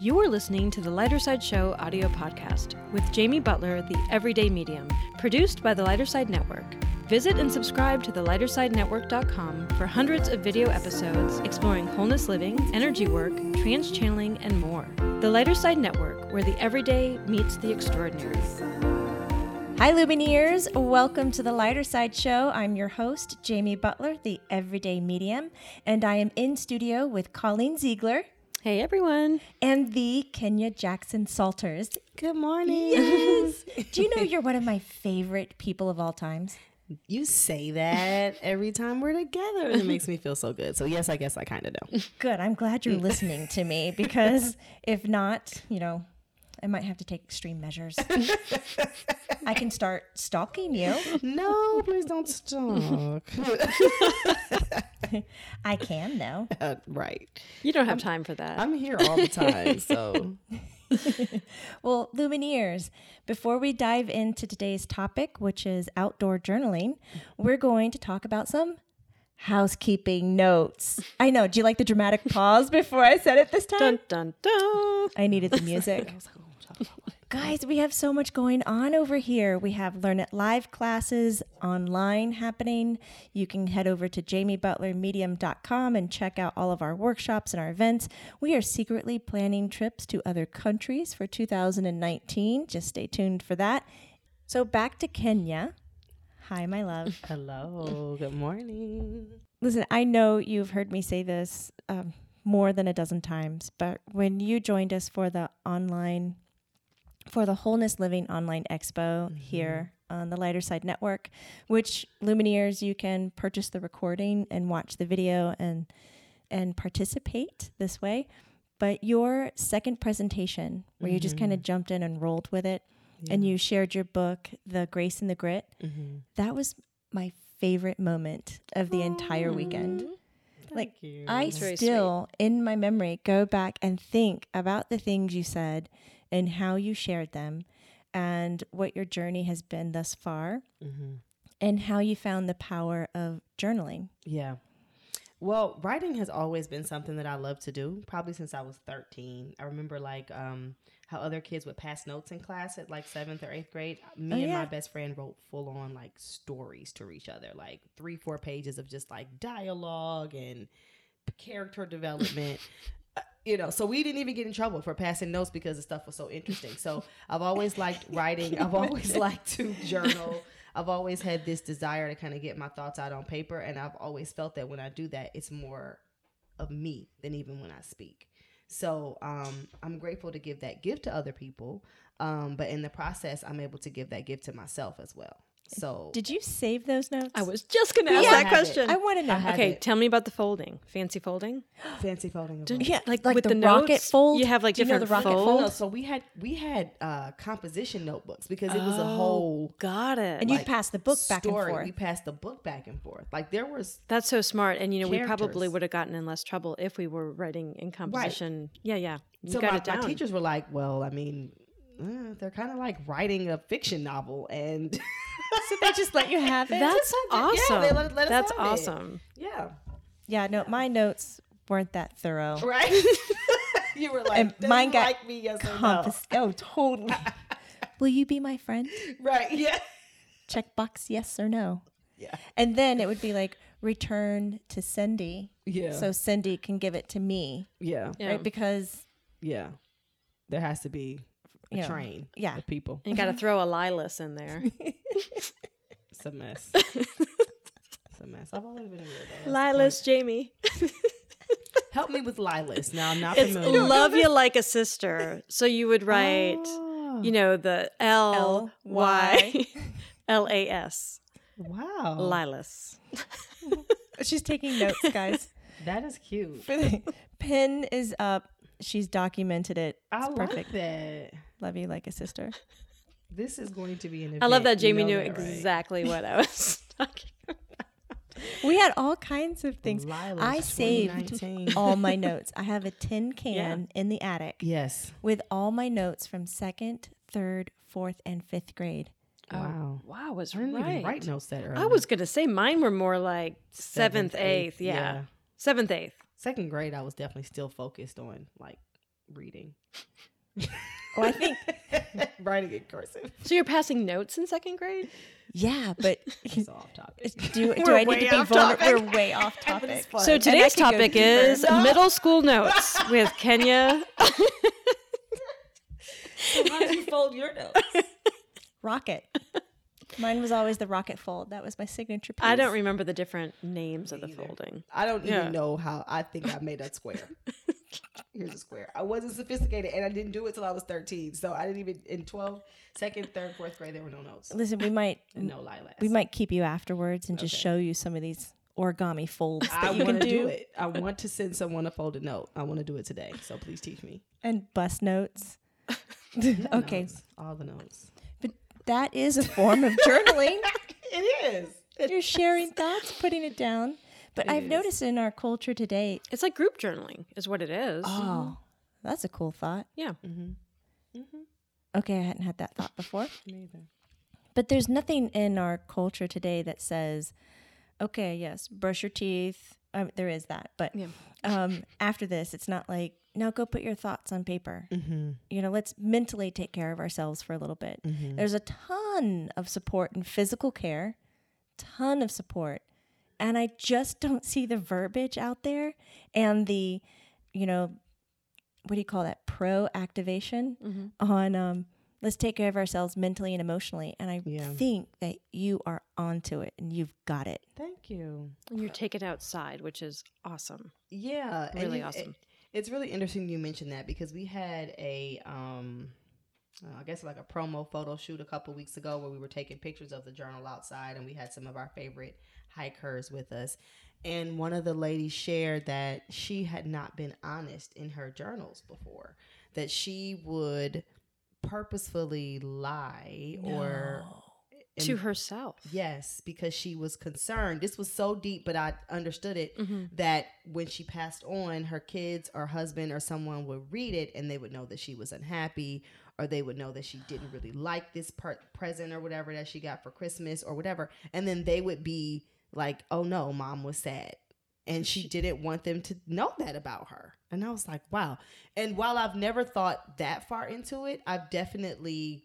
You are listening to the Lighter Side Show audio podcast with Jamie Butler, the Everyday Medium, produced by the Lighter Side Network. Visit and subscribe to the lightersidenetwork.com for hundreds of video episodes exploring wholeness living, energy work, trance channeling, and more. The Lighter Side Network, where the everyday meets the extraordinary. Hi, Lumineers. Welcome to the Lighter Side Show. I'm your host, Jamie Butler, the Everyday Medium, and I am in studio with Colleen Ziegler Hey, everyone. and the Kenya Jackson Saulters. Good morning. Yes. Do you know you're one of my favorite people of all times? You say that every time we're together, it makes me feel so good. So yes, I guess I kind of know. Good. I'm glad you're listening to me because if not, you know, I might have to take extreme measures. I can start stalking you. No, please don't stalk. I can, though. Uh, right. You don't have time for that. I'm here all the time, so Well, Lumineers, before we dive into today's topic, which is outdoor journaling, we're going to talk about some housekeeping notes. I know. Do you like the dramatic pause before I said it this time? dun, dun, dun. I needed the music. Guys, we have so much going on over here. We have Learn It Live classes online happening. You can head over to jamiebutlermedium.com and check out all of our workshops and our events. We are secretly planning trips to other countries for 2019. Just stay tuned for that. So back to Kenya. Hi, my love. hello. Good morning. Listen, I know you've heard me say this um, more than a dozen times, but when you joined us for the online, for the Wholeness Living Online Expo here mm-hmm. on the Lighter Side Network, which Lumineers you can purchase the recording and watch the video and and participate this way. But your second presentation, where you just kind of mm-hmm. jumped in and rolled with it, and you shared your book, The Grace and the Grit, Mm-hmm. that was my favorite moment of the entire weekend. Mm-hmm. Like I very still in my memory go back and think about the things you said and how you shared them and what your journey has been thus far Mm-hmm. and how you found the power of journaling. Yeah. Well, writing has always been something that I love to do, probably since I was 13. I remember like um, how other kids would pass notes in class at like seventh or eighth grade. Me Oh, and my best friend wrote full on like stories to each other, like three, four pages of just like dialogue and character development. Uh, You know, so we didn't even get in trouble for passing notes because the stuff was so interesting. So I've always liked writing. I've always liked to journal. I've always had this desire to kind of get my thoughts out on paper, and I've always felt that when I do that, it's more of me than even when I speak. So um, I'm grateful to give that gift to other people, um, but in the process, I'm able to give that gift to myself as well. So Did you save those notes? I was just going to ask Yeah. that I it. question. I want to know. Okay, it. tell me about the folding. Fancy folding? fancy folding. of Didn't books. you- like, like with the the, rocket notes, fold? You have like Do you know different the rocket folds. No, so we had we had uh, composition notebooks because it was a Oh, whole Got it. and you'd like, pass the book back and forth. We passed the book back and forth. Like there was That's so smart. And you know, we probably would have gotten in less trouble if we were writing in composition. Yeah, yeah. You so got my, it down. my teachers were like, "Well, I mean, uh, they're kind of like writing a fiction novel," and so they just let you have it. That's Yeah, awesome. they let- let us That's have it. awesome. yeah, yeah, no, my notes weren't that thorough. right. you were like, And "Do mine got like me, yes or no?" Oh, totally. Will you be my friend? Right? Yeah. Checkbox yes or no. Yeah. And then it would be like return to Cindy. Yeah. So Cindy can give it to me, yeah. Yeah. right? Because Yeah. There has to be a You know, train yeah. of people. And you got to throw a Lilas in there. It's a mess. it's a mess. I've always been a weirdo. That's the Lilas, Jamie. Help me with Lilas. Now I'm not It's familiar. love you like a sister. So you would ah. write, Oh, you know, the L Y L A S. wow. Lilas. she's taking notes, guys. That is cute. Pin is up. She's documented it. I It's like perfect. that. Love you like a sister. This is going to be an event. I love that You Jamie know knew that, right? exactly what I was talking about. We had all kinds of things. Lilas I saved all my notes. I have a tin can in the attic Yes. with all my notes from second, third, fourth, and fifth grade. Oh, wow. Wow, was I didn't right. even write notes that early. I was gonna say mine were more like seventh, eighth. Yeah. yeah. seventh, eighth. Second grade, I was definitely still focused on like reading. Oh, I think writing in cursive. So you're passing notes in second grade? yeah, but It's off topic. do, do We're I need way to be off vulnerable? topic. We're way off topic. So today's topic is No. middle school notes with Kenya. How do you fold your notes? Rocket. Mine was always the rocket fold. That was my signature piece. I don't remember the different names of the either. folding. I don't Yeah. even know how I think I made that square. Here's a square. I wasn't sophisticated and I didn't do it till I was 13. So I didn't even in 12, second, third, fourth grade, there were no notes. Listen, we might And no lilacs. we might keep you afterwards and just show you some of these origami folds that I you can do, do it. I want to send someone a folded note. I want to do it today. So please teach me. and bus notes. Yeah, okay, notes. All the notes. But that is a form of journaling. It is. You're sharing thoughts, putting it down. But It I've is. noticed in our culture today. It's like group journaling, is what it is. Oh, that's a cool thought. Yeah. Mm-hmm. Okay, I hadn't had that thought before. Neither. But there's nothing in our culture today that says, okay, yes, brush your teeth. Um, there is that. But Yeah. um, after this, it's not like, now go put your thoughts on paper. Mm-hmm. You know, let's mentally take care of ourselves for a little bit. Mm-hmm. There's a ton of support in physical care, ton of support. And I just don't see the verbiage out there and the, you know, what do you call that? Pro activation Mm-hmm. on um, let's take care of ourselves mentally and emotionally. And I Yeah. think that you are onto it and you've got it. Thank you. And you're it outside, which is awesome. Yeah, and Really you- awesome. It- it's really interesting you mentioned that because we had a, um, uh, I guess like a promo photo shoot a couple weeks ago where we were taking pictures of the journal outside, and we had some of our favorite hikers with us. And one of the ladies shared that she had not been honest in her journals before, that she would purposefully lie or to herself. Yes, because she was concerned. This was so deep, but I understood it Mm-hmm. that when she passed on, her kids or husband or someone would read it and they would know that she was unhappy or they would know that she didn't really like this per- present or whatever that she got for Christmas or whatever. And then they would be like, oh no, mom was sad. And she didn't want them to know that about her. And I was like, wow. And while I've never thought that far into it, I've definitely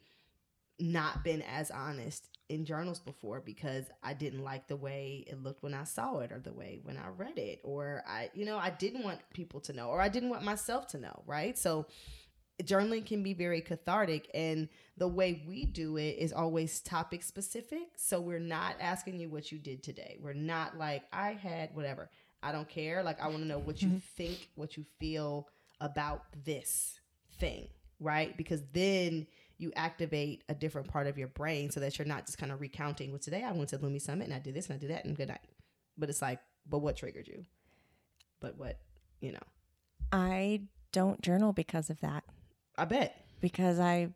not been as honest in journals before because I didn't like the way it looked when I saw it or the way when I read it or I you know I didn't want people to know or I didn't want myself to know right? So journaling can be very cathartic and the way we do it is always topic specific. So we're not asking you what you did today. We're not like I had whatever. I don't care. Like I want to know what you mm-hmm. think what you feel about this thing right? Because then you activate a different part of your brain so that you're not just kind of recounting well today i went to lumi summit and i did this and i did that and good night but it's like but what triggered you but what you know I don't journal because of that. i bet Because I,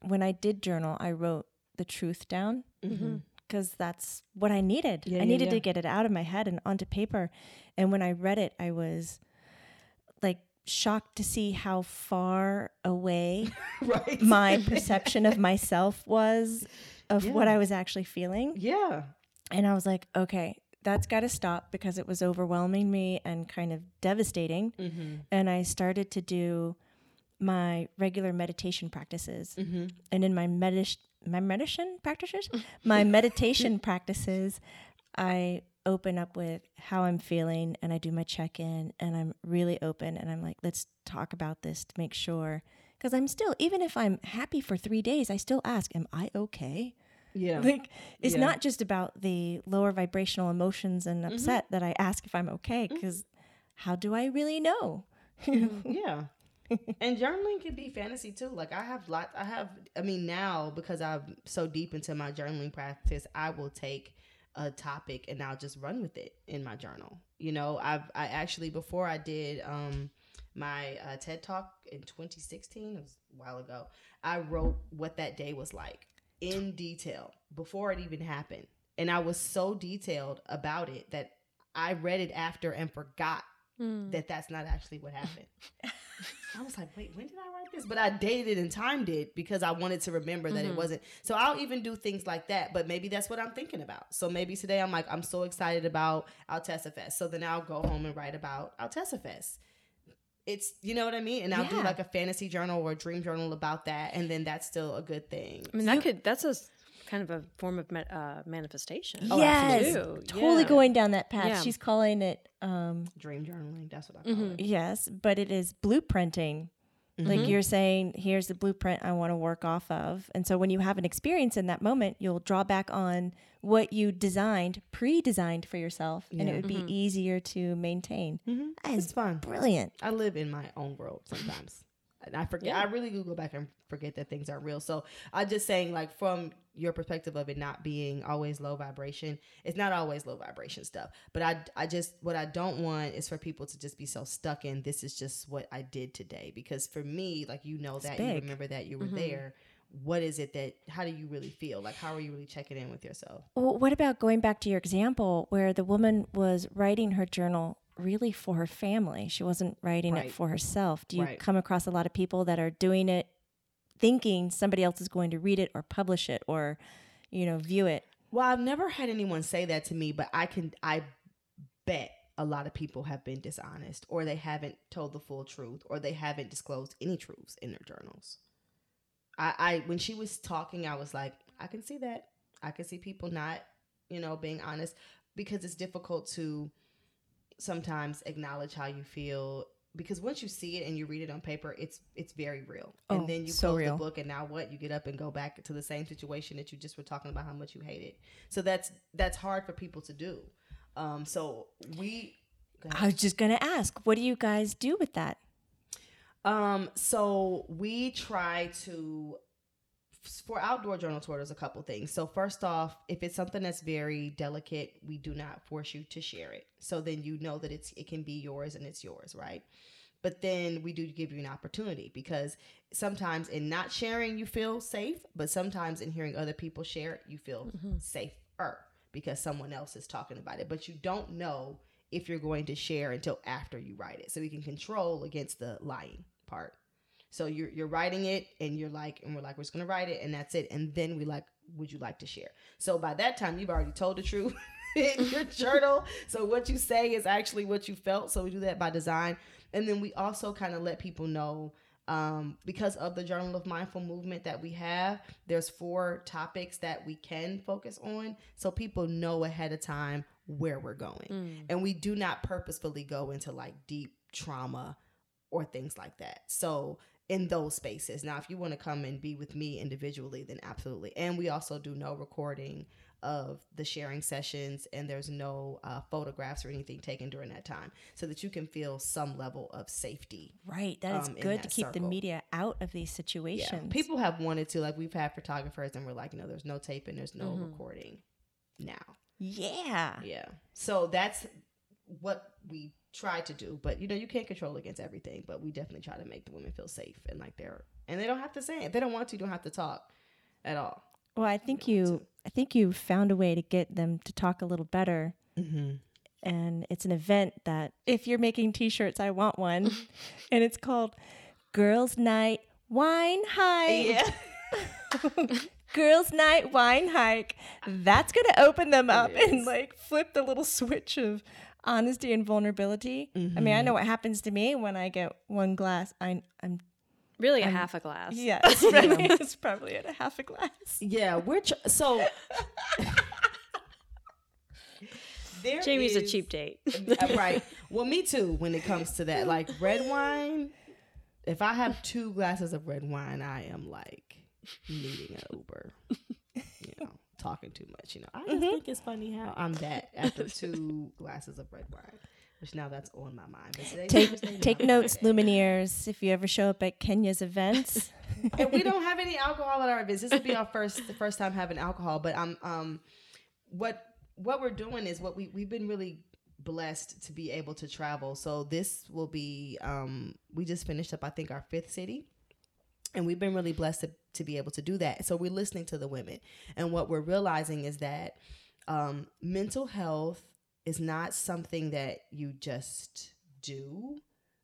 when I did journal, I wrote the truth down mm-hmm. because that's what I needed. Yeah, I yeah, needed yeah. to get it out of my head and onto paper. And when I read it, I was like shocked to see how far away right my perception of myself was of what I was actually feeling. yeah And I was like, okay, that's got to stop because it was overwhelming me and kind of devastating. mm-hmm. And I started to do my regular meditation practices. Mm-hmm. And in my meditation, my meditation practices, my meditation practices, I open up with how I'm feeling and I do my check in and I'm really open and I'm like, let's talk about this to make sure. Because I'm still, even if I'm happy for three days, I still ask, am I okay? yeah Like, it's Yeah. not just about the lower vibrational emotions and Mm-hmm. upset that I ask if I'm okay, because how do I really know? yeah and journaling can be fantasy too like i have lots i have i mean now because i'm so deep into my journaling practice i will take a topic and i'll just run with it in my journal you know i've i actually before i did um my uh, ted talk in 2016 it was a while ago i wrote what that day was like in detail before it even happened and i was so detailed about it that i read it after and forgot Mm. that that's not actually what happened. I was like, wait, when did I write this? But I dated and timed it because I wanted to remember that it mm-hmm. wasn't. So I'll even do things like that, but maybe that's what I'm thinking about. So maybe today I'm like, I'm so excited about Altessa Fest. So then I'll go home and write about Altessa Fest. it's you know what I mean, and I'll do like a fantasy journal or a dream journal about that, and then that's still a good thing. I mean, that could that's a kind of a form of uh, manifestation. Oh, yes, absolutely. totally Yeah. going down that path. Yeah. She's calling it um, Dream journaling, that's what I call it. yes, but it is blueprinting. Like you're saying, here's the blueprint I want to work off of. And so when you have an experience in that moment, you'll draw back on what you designed, pre-designed for yourself, and it Yeah. would be easier to maintain. Mm-hmm. It's fun. brilliant. I live in my own world sometimes. And I forget. Yeah. I really do go back and forget that things aren't real. So I'm just saying, like from your perspective of it not being always low vibration, it's not always low vibration stuff. But I, I just what I don't want is for people to just be so stuck in this is just what I did today. Because for me, like you know that you remember that you were mm-hmm. there. What is it that? How do you really feel? Like how are you really checking in with yourself? Well, what about going back to your example where the woman was writing her journal really for her family? She wasn't writing Right. it for herself. Do you Right. come across a lot of people that are doing it thinking somebody else is going to read it or publish it or, you know, view it? Well, I've never had anyone say that to me, but I can I bet a lot of people have been dishonest or they haven't told the full truth or they haven't disclosed any truths in their journals. I, I when she was talking, I was like, I can see that. I can see people not, you know, being honest because it's difficult to sometimes acknowledge how you feel because once you see it and you read it on paper, it's it's very real. Oh, and then you so close real. the book and now what? You get up and go back to the same situation that you just were talking about how much you hate it. So that's that's hard for people to do. Um so we. I was just going to ask, what do you guys do with that? Um, so we try to for outdoor journal tour, there's a couple things. So first off, if it's something that's very delicate, we do not force you to share it. So then you know that it's it can be yours and it's yours, right? But then we do give you an opportunity because sometimes in not sharing you feel safe, but sometimes in hearing other people share you feel mm-hmm. safer because someone else is talking about it. But you don't know if you're going to share until after you write it. So we can control against the lying part. So you're you're writing it and you're like, and we're like, we're just gonna write it and that's it. And then we like, would you like to share? So by that time you've already told the truth in your journal. So what you say is actually what you felt. So we do that by design. And then we also kind of let people know um, because of the Journal of Mindful Movement that we have, there's four topics that we can focus on. So people know ahead of time where we're going. And we do not purposefully go into like deep trauma or things like that. So in those spaces. Now, if you want to come and be with me individually, then absolutely. And we also do no recording of the sharing sessions, and there's no uh, photographs or anything taken during that time, so that you can feel some level of safety. Right. That is Um, good to that keep the media out of these situations. Yeah, people have wanted to. Like we've had photographers, and we're like, no, there's no taping, there's no recording now. Yeah. Yeah. So that's what we try to do. But you know, you can't control against everything. But we definitely try to make the women feel safe and like they're and they don't have to say it. If they don't want to, don't have to talk at all. Well, I think you I think you found a way to get them to talk a little better. Mm-hmm. And it's an event that if you're making t-shirts, I want one. and it's called Girls Night Wine Hike. Yeah. Girls Night Wine Hike. That's going to open them up and like flip the little switch of honesty and vulnerability. I mean, I Mm-hmm. know what happens to me when I get one glass. I, I'm Really, a half a glass. yeah, it's probably, it's probably at a half a glass. yeah. We're so. there Jamie's a cheap date. Uh, right. Well, me too. When it comes to that, like red wine. If I have two glasses of red wine, I am like needing an Uber. You know, talking too much. You know, I just think it's funny how I'm that after two glasses of red wine. Which now that's on my mind. Thursday, Take take no. notes, Lumineers. If you ever show up at Kenya's events, and we don't have any alcohol at our events. This will be our first the first time having alcohol. But I'm um, what what we're doing is what we we've been really blessed to be able to travel. So this will be um, we just finished up I think our fifth city. And we've been really blessed to, to be able to do that. So we're listening to the women. And what we're realizing is that um, mental health is not something that you just do.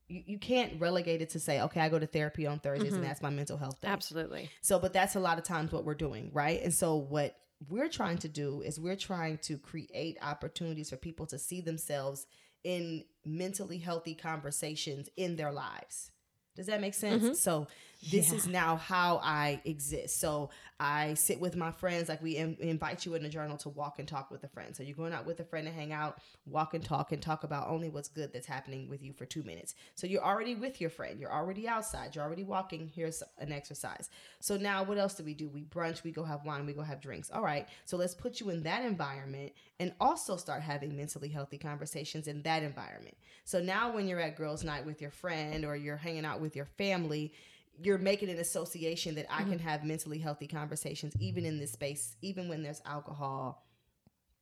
You, you can't relegate it to say, okay, I go to therapy on Thursdays and that's my mental health day. Absolutely. So, but that's a lot of times what we're doing, right? And so, what we're trying to do is we're trying to create opportunities for people to see themselves in mentally healthy conversations in their lives. Does that make sense? So this is now how I exist. So I sit with my friends, like we in- invite you in the journal to walk and talk with a friend. So you're going out with a friend to hang out, walk and talk, and talk about only what's good that's happening with you for two minutes. So you're already with your friend. You're already outside. You're already walking. Here's an exercise. So now what else do we do? We brunch, we go have wine, we go have drinks. All right. So let's put you in that environment and also start having mentally healthy conversations in that environment. So now when you're at girls' night with your friend or you're hanging out with your family, you're making an association that I can have mentally healthy conversations even in this space, even when there's alcohol.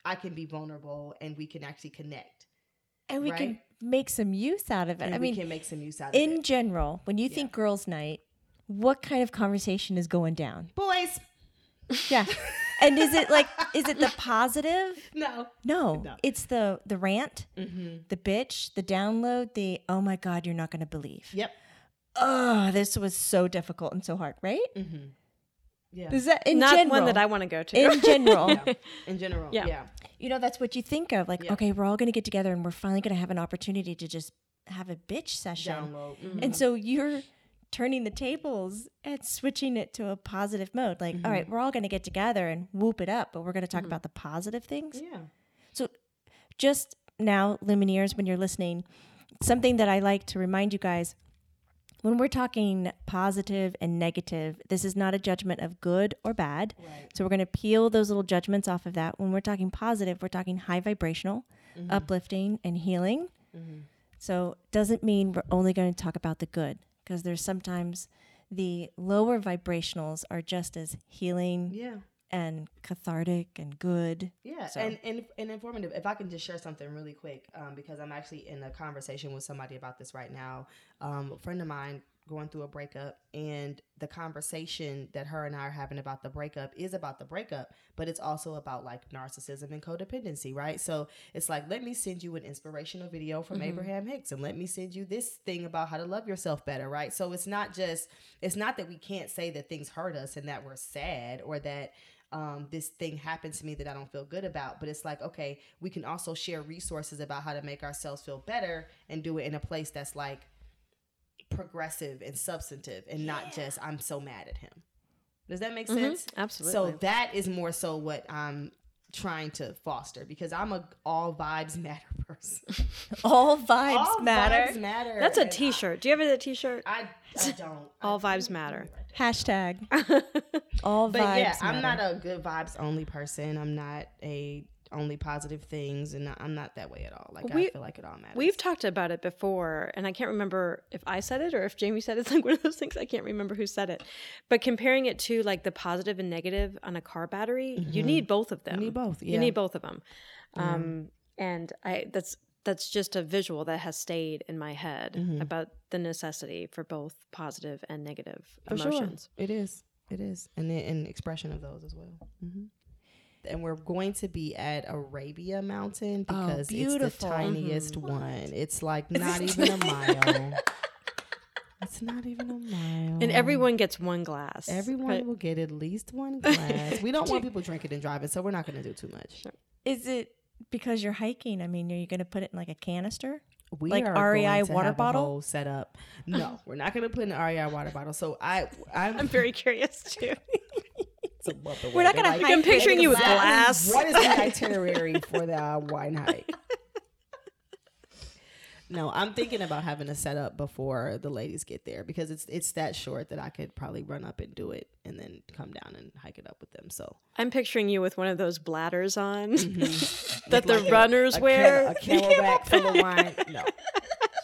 I can be vulnerable and we can actually connect. and we can make some use out of it. And I we mean, can make some use out of in it. general, when you think girls' night, what kind of conversation is going down? Boys, Yeah. and is it like is it the positive? no. No, No. it's the the rant, Mm-hmm. the bitch, the download, the oh my god, you're not going to believe. Yep. Oh, this was so difficult and so hard, right? Mm-hmm. Yeah. Is that in Not general? one that I want to go to. in general. yeah. In general. Yeah. Yeah. You know, that's what you think of. Like, Yeah. okay, we're all going to get together and we're finally going to have an opportunity to just have a bitch session. Download. Mhm. And so you're turning the tables and switching it to a positive mode. Like, all right, we're all going to get together and whoop it up, but we're going to talk about the positive things. Yeah. So just now, Lumineers, when you're listening, something that I like to remind you guys when we're talking positive and negative, this is not a judgment of good or bad. Right. So we're going to peel those little judgments off of that. When we're talking positive, we're talking high vibrational, mm-hmm. uplifting, and healing. Mm-hmm. So doesn't mean we're only going to talk about the good because there's sometimes the lower vibrationals are just as healing Yeah. And cathartic and good. Yeah, So- and, and and informative. If I can just share something really quick, um, because I'm actually in a conversation with somebody about this right now. Um, a friend of mine going through a breakup, and the conversation that her and I are having about the breakup is about the breakup, but it's also about like narcissism and codependency, right? So it's like, let me send you an inspirational video from Abraham Hicks, and let me send you this thing about how to love yourself better, right? So it's not just, it's not that we can't say that things hurt us and that we're sad or that um, this thing happened to me that I don't feel good about. But it's like, okay, we can also share resources about how to make ourselves feel better and do it in a place that's like progressive and substantive and not just, I'm so mad at him. Does that make sense? absolutely. So that is more so what I'm trying to foster because I'm a all vibes matter person. All vibes all matter. vibes matter. That's a T-shirt. Do you have a T-shirt? I, I, I don't. All I, vibes matter. Hashtag all But vibes But yeah, I'm not a good vibes only person. I'm not a only positive things, and I'm not that way at all. Like We- I feel like it all matters. We've talked about it before, and I can't remember if I said it or if Jamie said it. It's like one of those things I can't remember who said it. But comparing it to like the positive and negative on a car battery, you need both of them. need both, You need both of them. Um, and I that's that's just a visual that has stayed in my head Mm-hmm. about the necessity for both positive and negative For sure. emotions. It is. It is, and the- and expression of those as well. And we're going to be at Arabia Mountain oh, because it's the tiniest mm-hmm. one. It's like not even a mile. It's not even a mile. And everyone gets one glass. Everyone will get at least one glass. we don't want people drinking and driving, so we're not going to do too much. Is it because you're hiking? I mean, are you going to put it in like a canister? We Like are REI going to water have a bottle? whole setup. No, we're not going to put in an REI water bottle. So I, I'm, I'm very curious too. It's month away. We're not gonna like, hike I'm picturing you with glass. What is the itinerary for the uh, wine hike? No, I'm thinking about having a setup before the ladies get there because it's it's that short that I could probably run up and do it and then come down and hike it up with them. So I'm picturing you with one of those bladders on that Mm-hmm. Like the a- runners a, wear. cam- a CamelBak full of wine. No,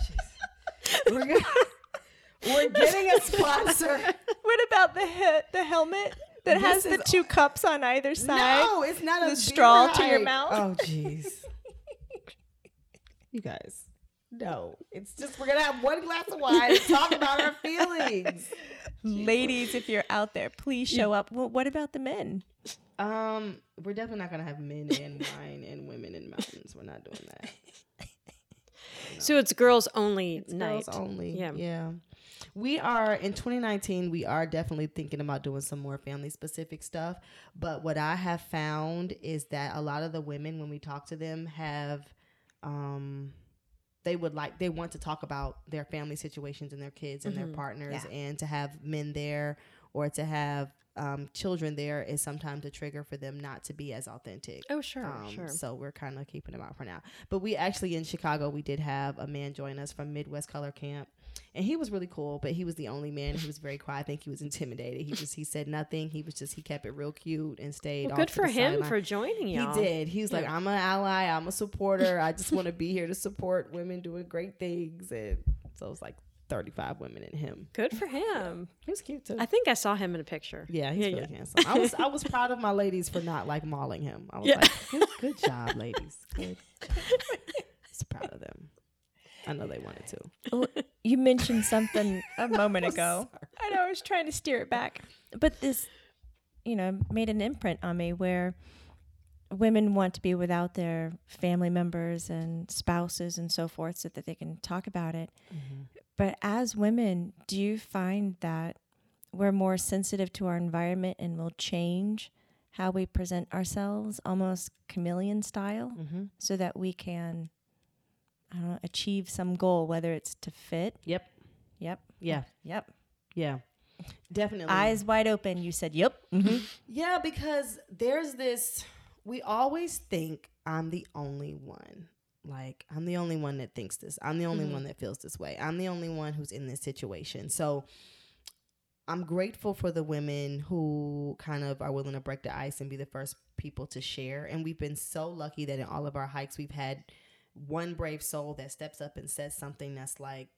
Jeez. we're gonna, we're getting a sponsor. What about the he- the helmet that This has the is- two cups on either side? No, it's not a The beer straw to your mouth? Oh, jeez. you guys. No, it's just we're gonna have one glass of wine and talk about our feelings. Ladies, if you're out there, please show up. Well, what about the men? Um, we're definitely not gonna have men and wine and women in mountains. We're not doing that. So it's girls only It's night. girls only. Yeah. yeah. We are in 2019. We are definitely thinking about doing some more family specific stuff. But what I have found is that a lot of the women, when we talk to them, have um, they would like they want to talk about their family situations and their kids and their partners Yeah. and to have men there or to have um, children there is sometimes a trigger for them not to be as authentic. Oh, sure, Um, sure. So we're kind of keeping them out for now. But we actually in Chicago, we did have a man join us from Midwest Color Camp, and he was really cool. But he was the only man. He was very quiet. I think he was intimidated. He just he said nothing. He was just he kept it real cute and stayed. Well, good for him sideline. for joining y'all. He did. He was like, I'm an ally. I'm a supporter. I just want to be here to support women doing great things. And so it was like 35 women in him. Good for him. He was cute too. I think I saw him in a picture. yeah, he's yeah, really yeah. handsome. I was I was proud of my ladies for not like mauling him. I was Yeah. like, good, good job, ladies. Good. job. I was proud of them. I know they wanted to. Oh, you mentioned something a moment ago. I know I was trying to steer it back, but this, you know, made an imprint on me where women want to be without their family members and spouses and so forth, so that they can talk about it. But as women, do you find that we're more sensitive to our environment and will change how we present ourselves, almost chameleon style, Mm-hmm. so that we can, I don't know, achieve some goal, whether it's to fit. Yep. Yep. Yeah. Yep. Yeah. Definitely. Eyes wide open. You said, "Yep." Mm-hmm. Yeah, because there's this, we always think I'm the only one. Like, I'm the only one that thinks this. I'm the only one that feels this way. I'm the only one who's in this situation. So I'm grateful for the women who kind of are willing to break the ice and be the first people to share. And we've been so lucky that in all of our hikes, we've had one brave soul that steps up and says something that's like,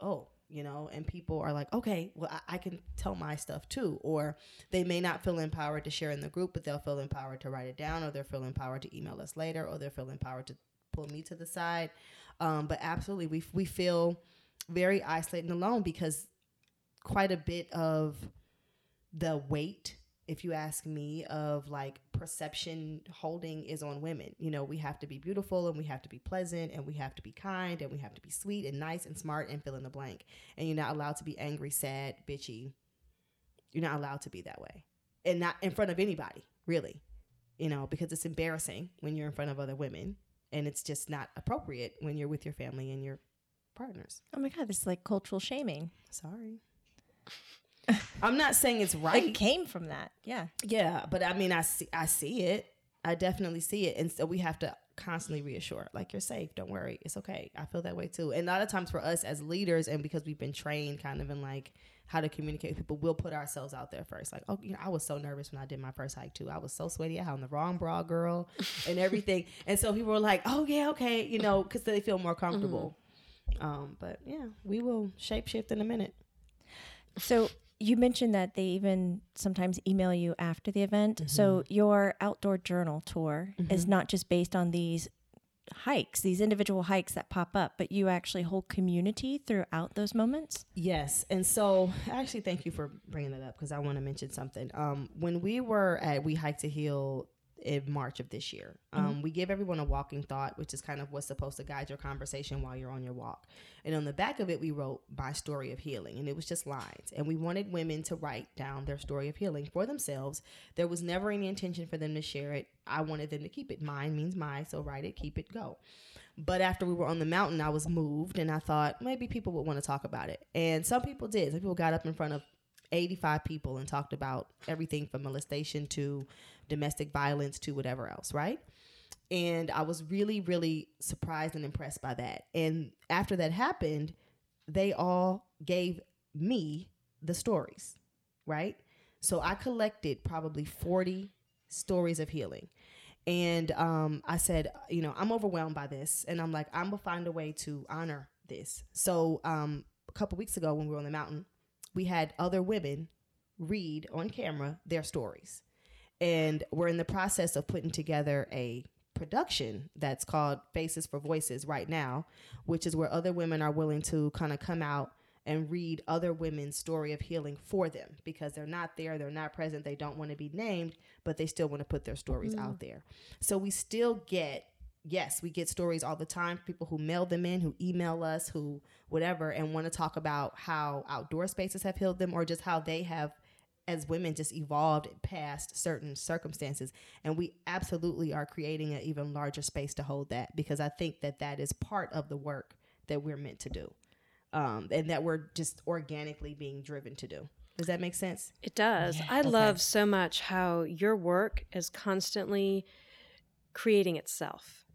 oh, you know, and people are like, okay, well, I, I can tell my stuff too. Or they may not feel empowered to share in the group, but they'll feel empowered to write it down, or they'll feel empowered to email us later, or they'll feel empowered to pull me to the side. Um, but absolutely, we, we feel very isolated and alone because quite a bit of the weight if you ask me of like perception holding is on women. You know we have to be beautiful and we have to be pleasant and we have to be kind and we have to be sweet and nice and smart and fill in the blank. And you're not allowed to be angry sad bitchy. You're not allowed to be that way. And not in front of anybody really. You know because it's embarrassing when you're in front of other women and it's just not appropriate when you're with your family and your partners. Oh my God, this is like cultural shaming. sorry i'm not saying it's right. It came from that. Yeah. yeah, but I mean, I see, I see it. I definitely see it, and so we have to constantly reassure, like you're safe. Don't worry, it's okay. I feel that way too. And a lot of times for us as leaders, and because we've been trained kind of in like how to communicate with people, we'll put ourselves out there first. Like, oh, you know, I was so nervous when I did my first hike too. I was so sweaty. I had on the wrong bra, girl, and everything. and so people were like, oh yeah, okay, you know, because they feel more comfortable. Um, but yeah, we will shape shift in a minute. So you mentioned that they even sometimes email you after the event. So your outdoor journal tour is not just based on these hikes, these individual hikes that pop up, but you actually hold community throughout those moments. Yes, and so actually, thank you for bringing that up because I want to mention something. Um, when we were at We Hike to Heal in March of this year, um, we give everyone a walking thought, which is kind of what's supposed to guide your conversation while you're on your walk. And on the back of it, we wrote "My Story of Healing," and it was just lines. And we wanted women to write down their story of healing for themselves. There was never any intention for them to share it. I wanted them to keep it. Mine means mine, so write it, keep it, go. But after we were on the mountain, I was moved and I thought maybe people would want to talk about it. And some people did. Some people got up in front of 85 people and talked about everything from molestation to domestic violence to whatever else, right? And I was really, really surprised and impressed by that. And after that happened, they all gave me the stories, right? So I collected probably 40 stories of healing. And um, I said, you know, I'm overwhelmed by this. And I'm like, I'm going to find a way to honor this. So um, a couple weeks ago when we were on the mountain, we had other women read on camera their stories. And we're in the process of putting together a production that's called Faces for Voices right now, which is where other women are willing to kind of come out and read other women's story of healing for them because they're not there, they're not present, they don't want to be named, but they still want to put their stories mm. out there. So we still get yes, we get stories all the time. People who mail them in, who email us, who whatever, and want to talk about how outdoor spaces have healed them or just how they have, as women, just evolved past certain circumstances. And we absolutely are creating an even larger space to hold that because I think that that is part of the work that we're meant to do, um, and that we're just organically being driven to do. Does that make sense? It does. I Okay. love so much how your work is constantly creating itself.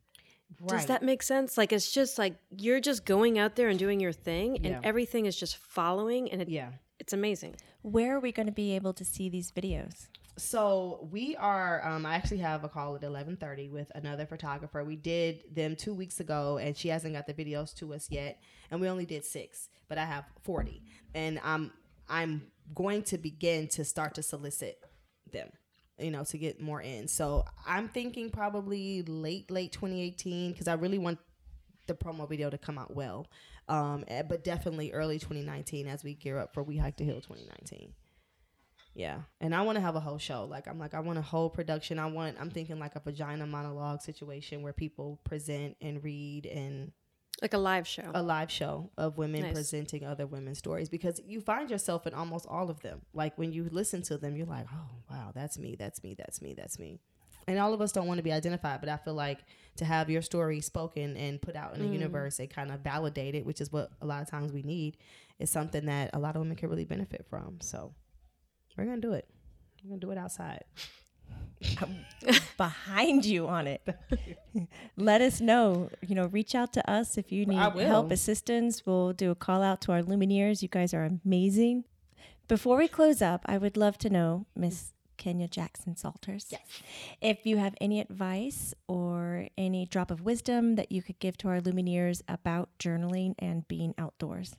Does that make sense? Like it's just like you're just going out there and doing your thing and Yeah. everything is just following and it, Yeah. It's amazing. Where are we going to be able to see these videos? So we are. Um, I actually have a call at eleven thirty with another photographer. We did them two weeks ago, and she hasn't got the videos to us yet. And we only did six, but I have forty, and I'm I'm going to begin to start to solicit them. You know, to get more in. So I'm thinking probably late late 2018 because I really want the promo video to come out well. Um, eh, but definitely early 2019 as we gear up for We Hike to Heal 2019. Yeah, and I want to have a whole show. Like I'm like I want a whole production. I want I'm thinking like a vagina monologue situation where people present and read and Like a live show. a live show of women Nice. presenting other women's stories because you find yourself in almost all of them. Like when you listen to them, you're like, oh wow, that's me, that's me, that's me, that's me. And all of us don't want to be identified, but I feel like to have your story spoken and put out in the Mm. universe and kind of validated, which is what a lot of times we need, is something that a lot of women can really benefit from. So we're gonna do it. We're gonna do it outside. behind you on it. Let us know. You know, reach out to us if you need help, assistance. We'll do a call out to our Lumineers. You guys are amazing. Before we close up, I would love to know, Miss Kenya Jackson Saulters, Yes. if you have any advice or any drop of wisdom that you could give to our Lumineers about journaling and being outdoors.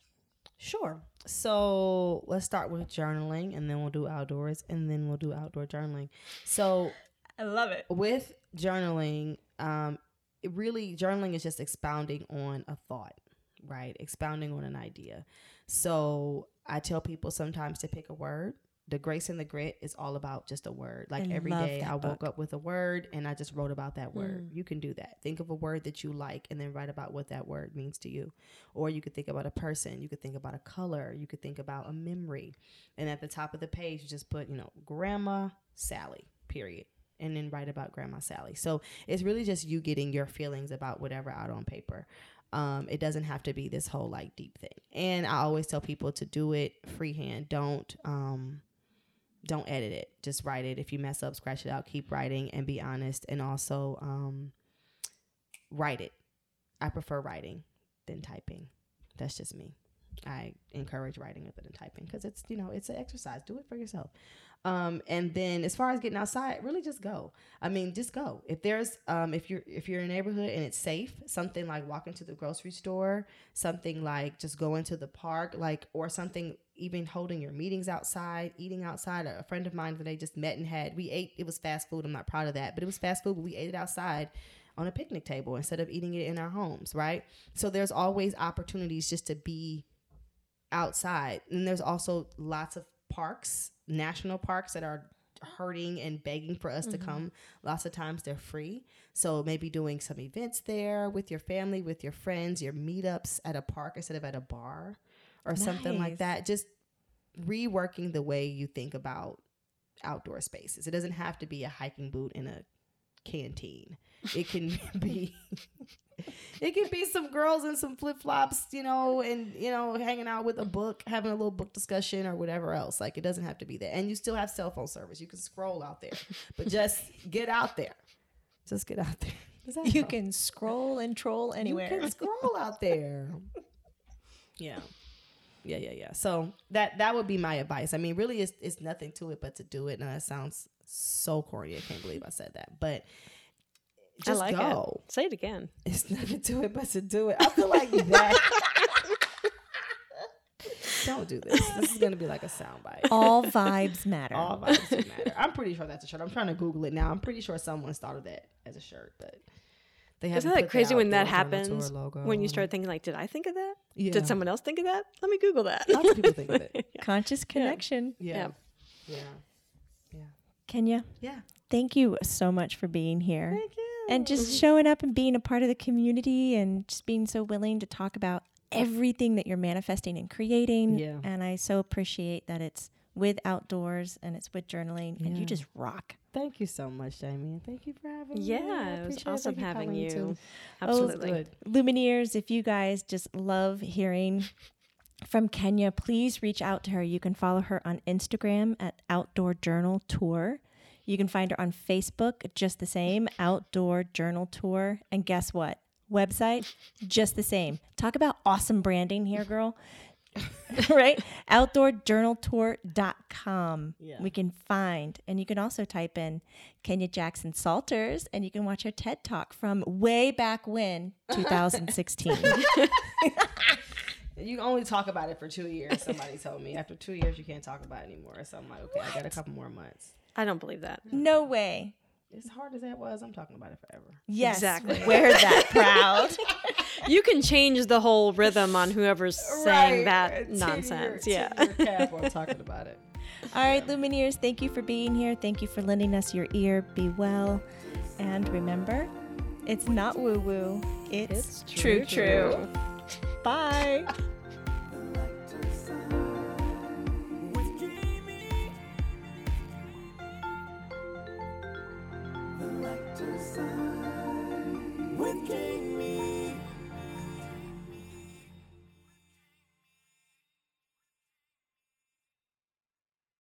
Sure. So let's start with journaling and then we'll do outdoors and then we'll do outdoor journaling. So I love it. with journaling, um, it really journaling is just expounding on a thought, right? Expounding on an idea. So I tell people sometimes to pick a word. The grace and the grit is all about just a word. Like I every day, I woke book. up with a word and I just wrote about that word. You can do that. Think of a word that you like and then write about what that word means to you. Or you could think about a person. You could think about a color. You could think about a memory. And at the top of the page, you just put, you know, Grandma Sally, period and then write about Grandma Sally. So it's really just you getting your feelings about whatever out on paper. Um, it doesn't have to be this whole like deep thing. And I always tell people to do it freehand. Don't um, don't edit it. Just write it. If you mess up, scratch it out. Keep writing and be honest. And also um, write it. I prefer writing than typing. That's just me. I encourage writing rather than typing because it's you know it's an exercise. Do it for yourself. Um, and then as far as getting outside, really just go. I mean, just go. If there's um, if you're if you're in a neighborhood and it's safe, something like walking to the grocery store, something like just going to the park, like or something even holding your meetings outside, eating outside. A friend of mine that I just met and had we ate. It was fast food. I'm not proud of that, but it was fast food. But we ate it outside on a picnic table instead of eating it in our homes, right? So there's always opportunities just to be outside. And there's also lots of parks, national parks that are hurting and begging for us to mm-hmm. come. Lots of times they're free. So maybe doing some events there with your family, with your friends, your meetups at a park instead of at a bar or something like that. Just reworking the way you think about outdoor spaces. It doesn't have to be a hiking boot in a canteen. It can be it can be some girls in some flip flops, you know, and you know, hanging out with a book, having a little book discussion or whatever else. Like it doesn't have to be that. And you still have cell phone service. You can scroll out there. But just get out there. Just get out there. You help? can scroll and troll anywhere. You can scroll out there. Yeah. Yeah, yeah, yeah. So that that would be my advice. I mean, really it's it's nothing to it but to do it. And that sounds so corny. I can't believe I said that. But just I like go. it. Say it again. It's nothing to it but to do it. I feel like that. Don't do this. This is gonna be like a soundbite. All vibes matter. All vibes matter. I'm pretty sure that's a shirt. I'm trying to Google it now. I'm pretty sure someone started that as a shirt, but they have. Isn't haven't that crazy when that Outdoors on the tour happens? When you start thinking like, did I think of that? yeah. Did someone else think of that? Let me Google that. Lots of people think of it. Conscious connection. Yeah. Yeah. Yeah. Kenya, Yeah. thank you so much for being here. Thank you. And just mm-hmm. showing up and being a part of the community and just being so willing to talk about everything that you're manifesting and creating. Yeah. And I so appreciate that it's with outdoors and it's with journaling yeah. and you just rock. Thank you so much, Jamie. and Thank you for having me. Yeah, it was awesome Thank having you. too. Oh, Absolutely. Good. Lumineers, if you guys just love hearing from Kenya, please reach out to her. You can follow her on Instagram at Outdoor Journal Tour. You can find her on Facebook, just the same, Outdoor Journal Tour. And guess what? Website, just the same. Talk about awesome branding here, girl. right? Outdoorjournaltour.com. Yeah. We can find, and you can also type in Kenya Jackson Saulters, and you can watch her TED Talk from way back when, 2016. You can only talk about it for two years. Somebody told me after two years you can't talk about it anymore. So I'm like, okay, I got a couple more months. I don't believe that. no way. As hard as that was, I'm talking about it forever. Yes, Exactly. wear that proud. You can change the whole rhythm on whoever's saying that A 10 nonsense. year- yeah. 10 year cap on talking about it. All right, Lumineers, thank you for being here. Thank you for lending us your ear. Be well. And remember, it's not woo woo, it's, true true, true. Bye. With